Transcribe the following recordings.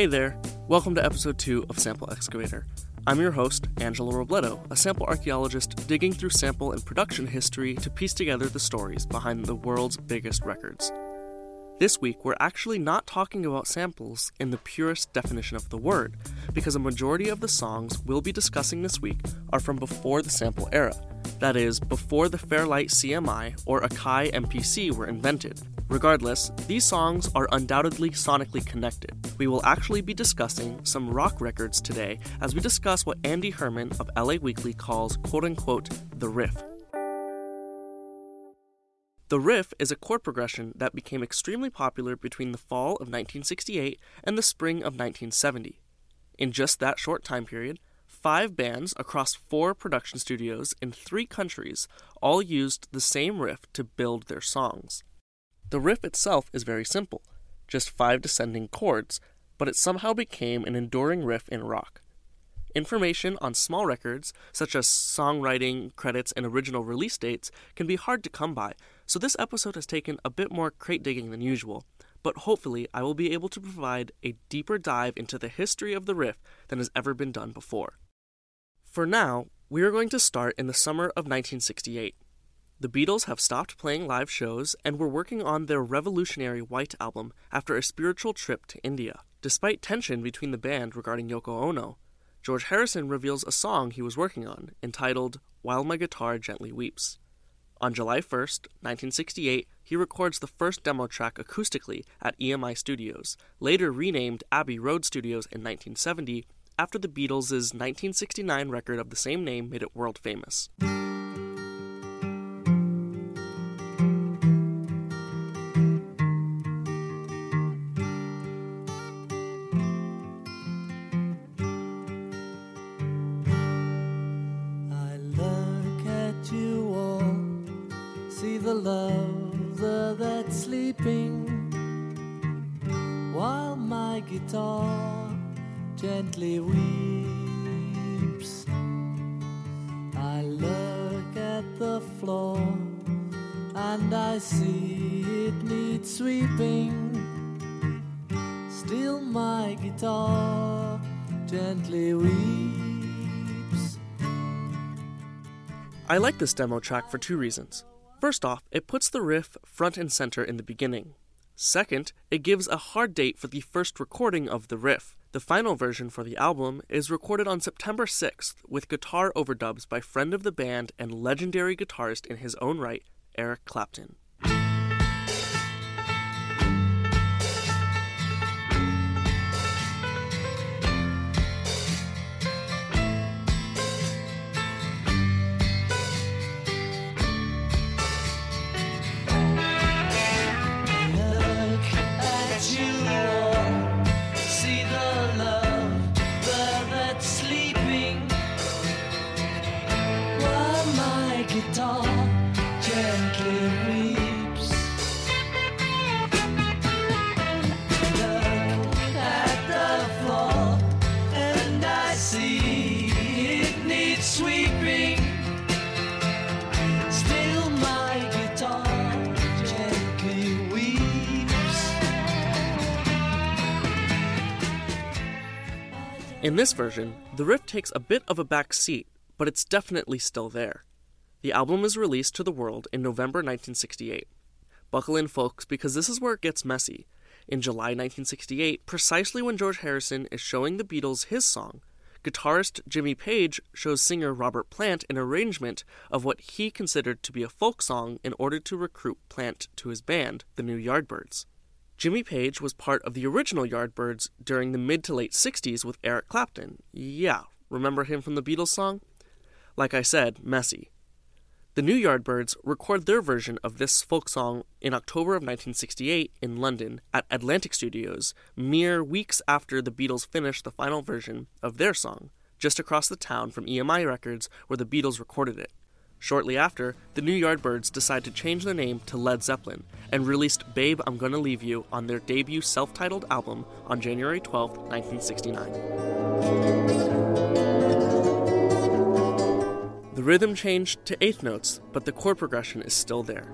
Hey there, welcome to episode 2 of Sample Excavator. I'm your host, Angela Robledo, a sample archaeologist digging through sample and production history to piece together the stories behind the world's biggest records. This week, we're actually not talking about samples in the purest definition of the word, because a majority of the songs we'll be discussing this week are from before the sample era, that is, before the Fairlight CMI or Akai MPC were invented, Regardless, these songs are undoubtedly sonically connected. We will actually be discussing some rock records today as we discuss what Andy Hermann of LA Weekly calls quote unquote the riff. The riff is a chord progression that became extremely popular between the fall of 1968 and the spring of 1970. In just that short time period, five bands across four production studios in three countries all used the same riff to build their songs. The riff itself is very simple, just five descending chords, but it somehow became an enduring riff in rock. Information on small records, such as songwriting, credits, and original release dates, can be hard to come by, so this episode has taken a bit more crate digging than usual, but hopefully I will be able to provide a deeper dive into the history of the riff than has ever been done before. For now, we are going to start in the summer of 1968. The Beatles have stopped playing live shows and were working on their revolutionary White Album after a spiritual trip to India. Despite tension between the band regarding Yoko Ono, George Harrison reveals a song he was working on entitled While My Guitar Gently Weeps. On July 1st, 1968, he records the first demo track acoustically at EMI Studios, later renamed Abbey Road Studios in 1970 after the Beatles' 1969 record of the same name made it world famous. I see it needs sweeping. Still, my guitar gently weeps. I like this demo track for two reasons. First off, it puts the riff front and center in the beginning. Second, it gives a hard date for the first recording of the riff. The final version for the album is recorded on September 6th with guitar overdubs by friend of the band and legendary guitarist in his own right, Eric Clapton. In this version, the riff takes a bit of a back seat, but it's definitely still there. The album is released to the world in November 1968. Buckle in, folks, because this is where it gets messy. In July 1968, precisely when George Harrison is showing the Beatles his song, guitarist Jimmy Page shows singer Robert Plant an arrangement of what he considered to be a folk song in order to recruit Plant to his band, the New Yardbirds. Jimmy Page was part of the original Yardbirds during the mid to late 60s with Eric Clapton. Yeah, Remember him from the Beatles song? Like I said, messy. The New Yardbirds record their version of this folk song in October of 1968 in London at Atlantic Studios, mere weeks after the Beatles finished the final version of their song, just across the town from EMI Records where the Beatles recorded it. Shortly after, the New Yardbirds decide to change their name to Led Zeppelin and released Babe I'm Gonna Leave You on their debut self titled album on January 12, 1969. The rhythm changed to eighth notes, but the chord progression is still there.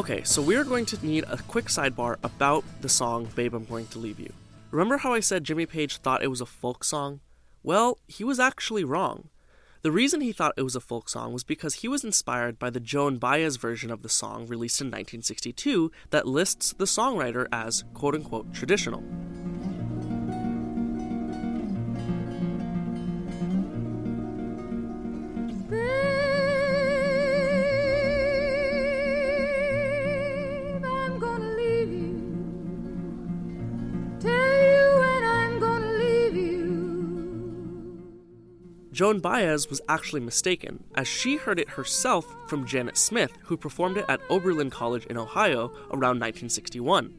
Okay, so we're going to need a quick sidebar about the song Babe I'm Going to Leave You. Remember how I said Jimmy Page thought it was a folk song? Well, he was actually wrong. The reason he thought it was a folk song was because he was inspired by the Joan Baez version of the song released in 1962 that lists the songwriter as quote unquote traditional. Joan Baez was actually mistaken, as she heard it herself from Janet Smith, who performed it at Oberlin College in Ohio around 1961.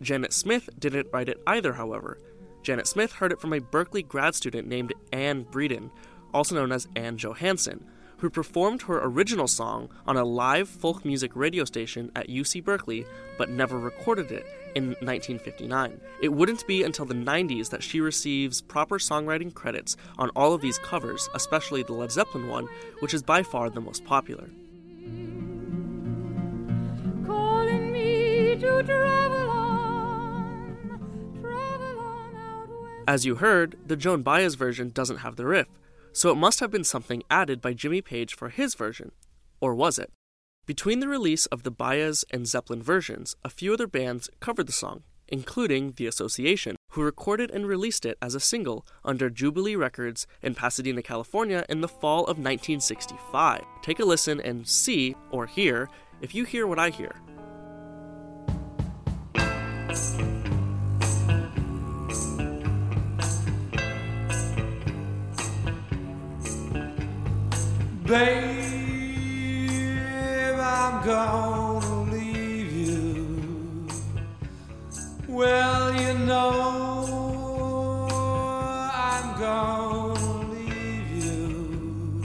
Janet Smith didn't write it either, however. Janet Smith heard it from a Berkeley grad student named Anne Bredon, also known as Anne Johannsen, who performed her original song on a live folk music radio station at UC Berkeley but never recorded it in 1959. It wouldn't be until the 90s that she receives proper songwriting credits on all of these covers, especially the Led Zeppelin one, which is by far the most popular. As you heard, the Joan Baez version doesn't have the riff, so it must have been something added by Jimmy Page for his version. Or was it? Between the release of the Baez and Zeppelin versions, a few other bands covered the song, including The Association, who recorded and released it as a single under Jubilee Records in Pasadena, California in the fall of 1965. Take a listen and see, or hear, if you hear what I hear. Babe, I'm gonna leave you. Well, you know, I'm gonna leave you.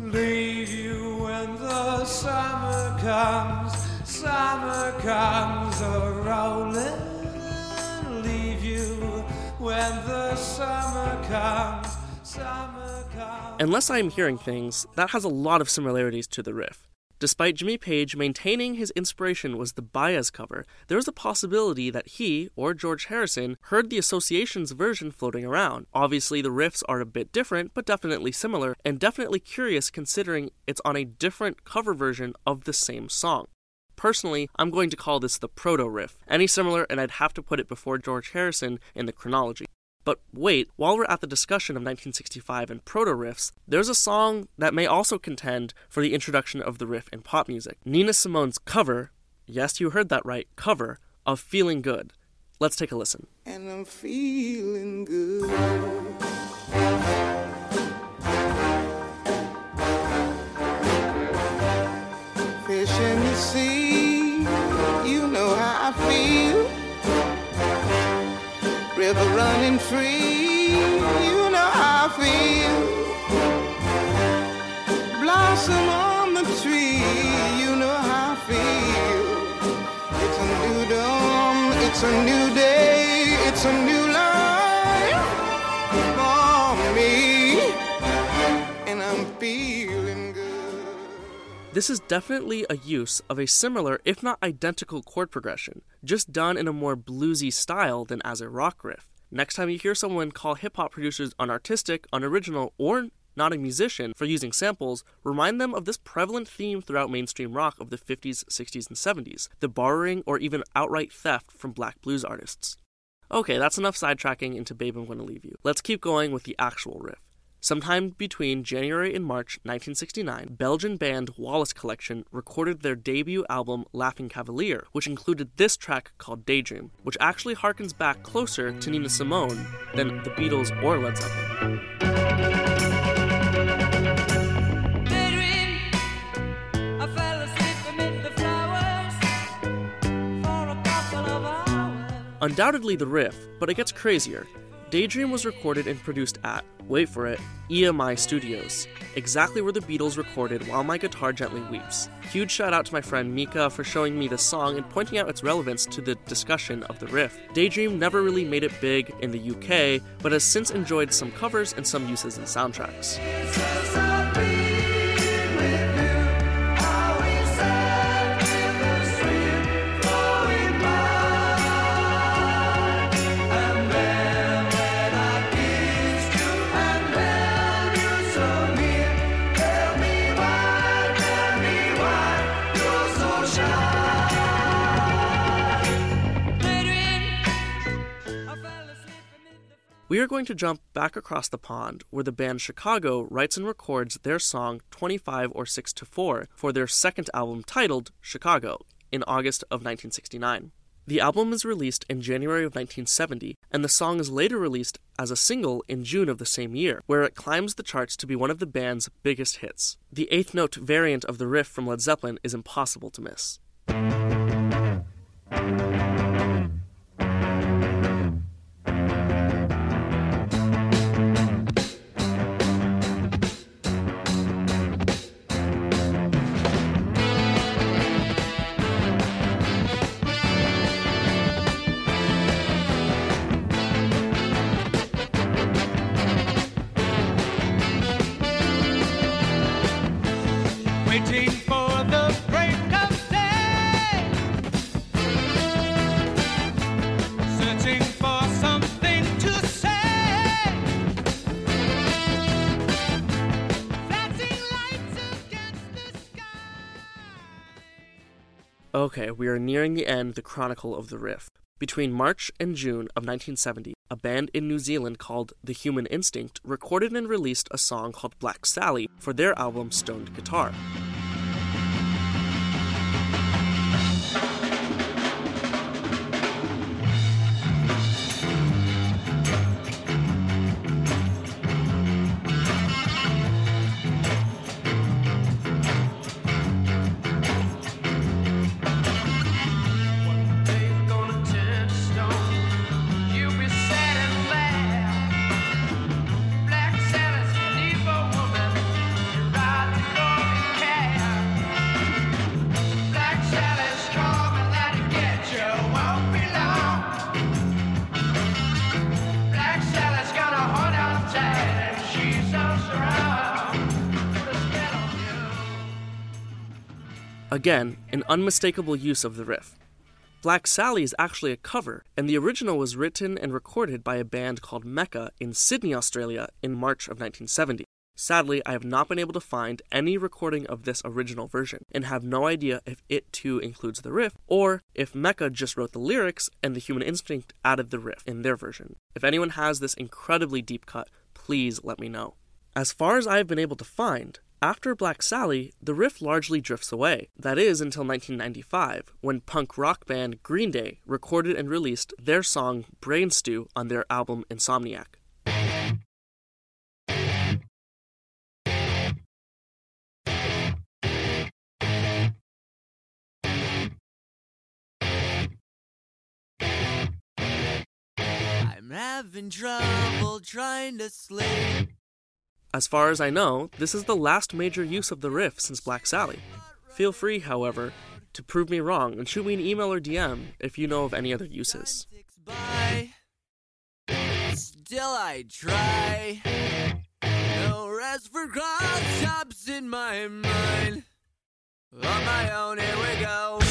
Leave you when the summer comes, summer comes a rolling. Leave you when the summer comes, summer comes. Unless I am hearing things, that has a lot of similarities to the riff. Despite Jimmy Page maintaining his inspiration was the Baez cover, there is a possibility that he, or George Harrison, heard the Association's version floating around. Obviously, the riffs are a bit different, but definitely similar, and definitely curious considering it's on a different cover version of the same song. Personally, I'm going to call this the proto riff. Any similar, and I'd have to put it before George Harrison in the chronology. But wait, while we're at the discussion of 1965 and proto riffs, there's a song that may also contend for the introduction of the riff in pop music. Nina Simone's cover, yes, you heard that right, cover of Feeling Good. Let's take a listen. and I'm feeling good. Fish in the sea, you know how I feel. River running free, you know how I feel. Blossom on the tree, you know how I feel. It's a new dawn, it's a new day, it's a new This is definitely a use of a similar, if not identical, chord progression, just done in a more bluesy style than as a rock riff. Next time you hear someone call hip hop producers unartistic, unoriginal, or not a musician for using samples, remind them of this prevalent theme throughout mainstream rock of the 50s, 60s, and 70s the borrowing or even outright theft from black blues artists. Okay, that's enough sidetracking into Babe I'm Gonna Leave You. Let's keep going with the actual riff. Sometime between January and March 1969, Belgian band Wallace Collection recorded their debut album Laughing Cavalier, which included this track called Daydream, which actually harkens back closer to Nina Simone than the Beatles or Led Zeppelin. Undoubtedly the riff, but it gets crazier. Daydream was recorded and produced at, wait for it, EMI Studios, exactly where the Beatles recorded While My Guitar Gently Weeps. Huge shout out to my friend Mika for showing me the song and pointing out its relevance to the discussion of the riff. Daydream never really made it big in the UK, but has since enjoyed some covers and some uses in soundtracks. We are going to jump back across the pond where the band Chicago writes and records their song 25 or 6 to 4 for their second album titled Chicago in August of 1969. The album is released in January of 1970, and the song is later released as a single in June of the same year, where it climbs the charts to be one of the band's biggest hits. The eighth note variant of the riff from Led Zeppelin is impossible to miss. Okay, we are nearing the end, the chronicle of the riff. Between March and June of 1970, a band in New Zealand called The Human Instinct recorded and released a song called Black Sally for their album Stoned Guitar. Again, an unmistakable use of the riff. Black Sally is actually a cover, and the original was written and recorded by a band called Mecca in Sydney, Australia in March of 1970. Sadly, I have not been able to find any recording of this original version, and have no idea if it too includes the riff, or if Mecca just wrote the lyrics and the Human Instinct added the riff in their version. If anyone has this incredibly deep cut, please let me know. As far as I have been able to find, after Black Sally, the riff largely drifts away. That is until 1995, when punk rock band Green Day recorded and released their song Brain Stew on their album Insomniac. I'm having trouble trying to sleep. As far as I know, this is the last major use of the riff since Black Sally. Feel free, however, to prove me wrong and shoot me an email or DM if you know of any other uses. Still I try. No rest for in my mind. On my own, here we go.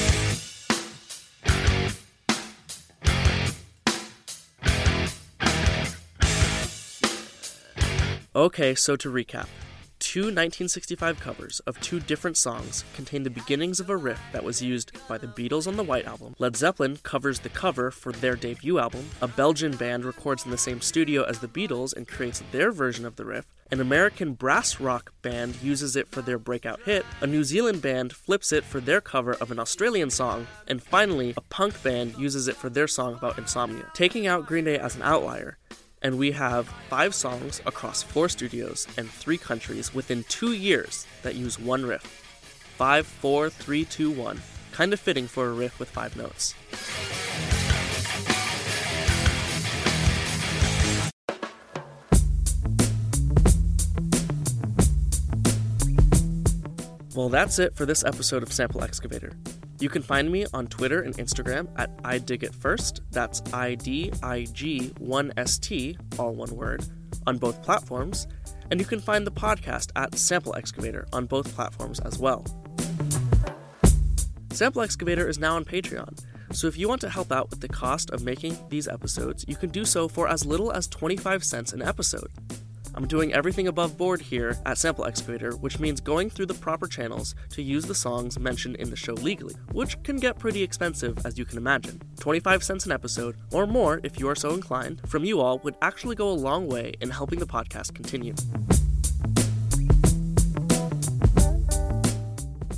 Okay, so to recap. Two 1965 covers of two different songs contain the beginnings of a riff that was used by the Beatles on the White Album. Led Zeppelin covers the cover for their debut album. A Belgian band records in the same studio as the Beatles and creates their version of the riff. An American brass rock band uses it for their breakout hit. A New Zealand band flips it for their cover of an Australian song. And finally, a punk band uses it for their song about insomnia. Taking out Green Day as an outlier, and we have five songs across four studios and three countries within two years that use one riff. Five, four, three, two, one. Kind of fitting for a riff with five notes. Well, that's it for this episode of Sample Excavator. You can find me on Twitter and Instagram at I Dig It First. That's I D I G 1 S T, all one word, on both platforms. And you can find the podcast at Sample Excavator on both platforms as well. Sample Excavator is now on Patreon, so if you want to help out with the cost of making these episodes, you can do so for as little as 25 cents an episode. I'm doing everything above board here at Sample Excavator, which means going through the proper channels to use the songs mentioned in the show legally, which can get pretty expensive as you can imagine. 25 cents an episode, or more if you are so inclined, from you all would actually go a long way in helping the podcast continue.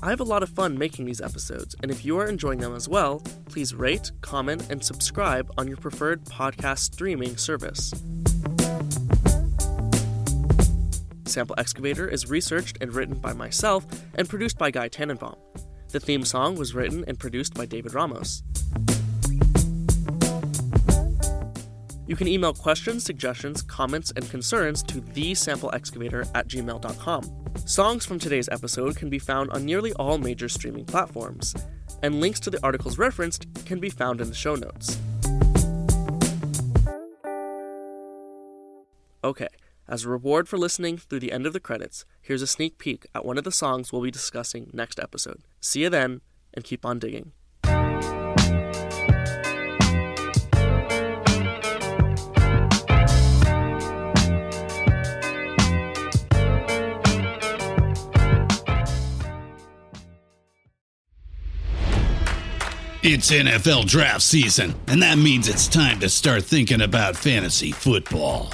I have a lot of fun making these episodes, and if you are enjoying them as well, please rate, comment, and subscribe on your preferred podcast streaming service. Sample Excavator is researched and written by myself and produced by Guy Tannenbaum. The theme song was written and produced by David Ramos. You can email questions, suggestions, comments, and concerns to thesampleexcavator at gmail.com. Songs from today's episode can be found on nearly all major streaming platforms, and links to the articles referenced can be found in the show notes. Okay, as a reward for listening through the end of the credits, here's a sneak peek at one of the songs we'll be discussing next episode. See you then, and keep on digging. It's NFL draft season, and that means it's time to start thinking about fantasy football.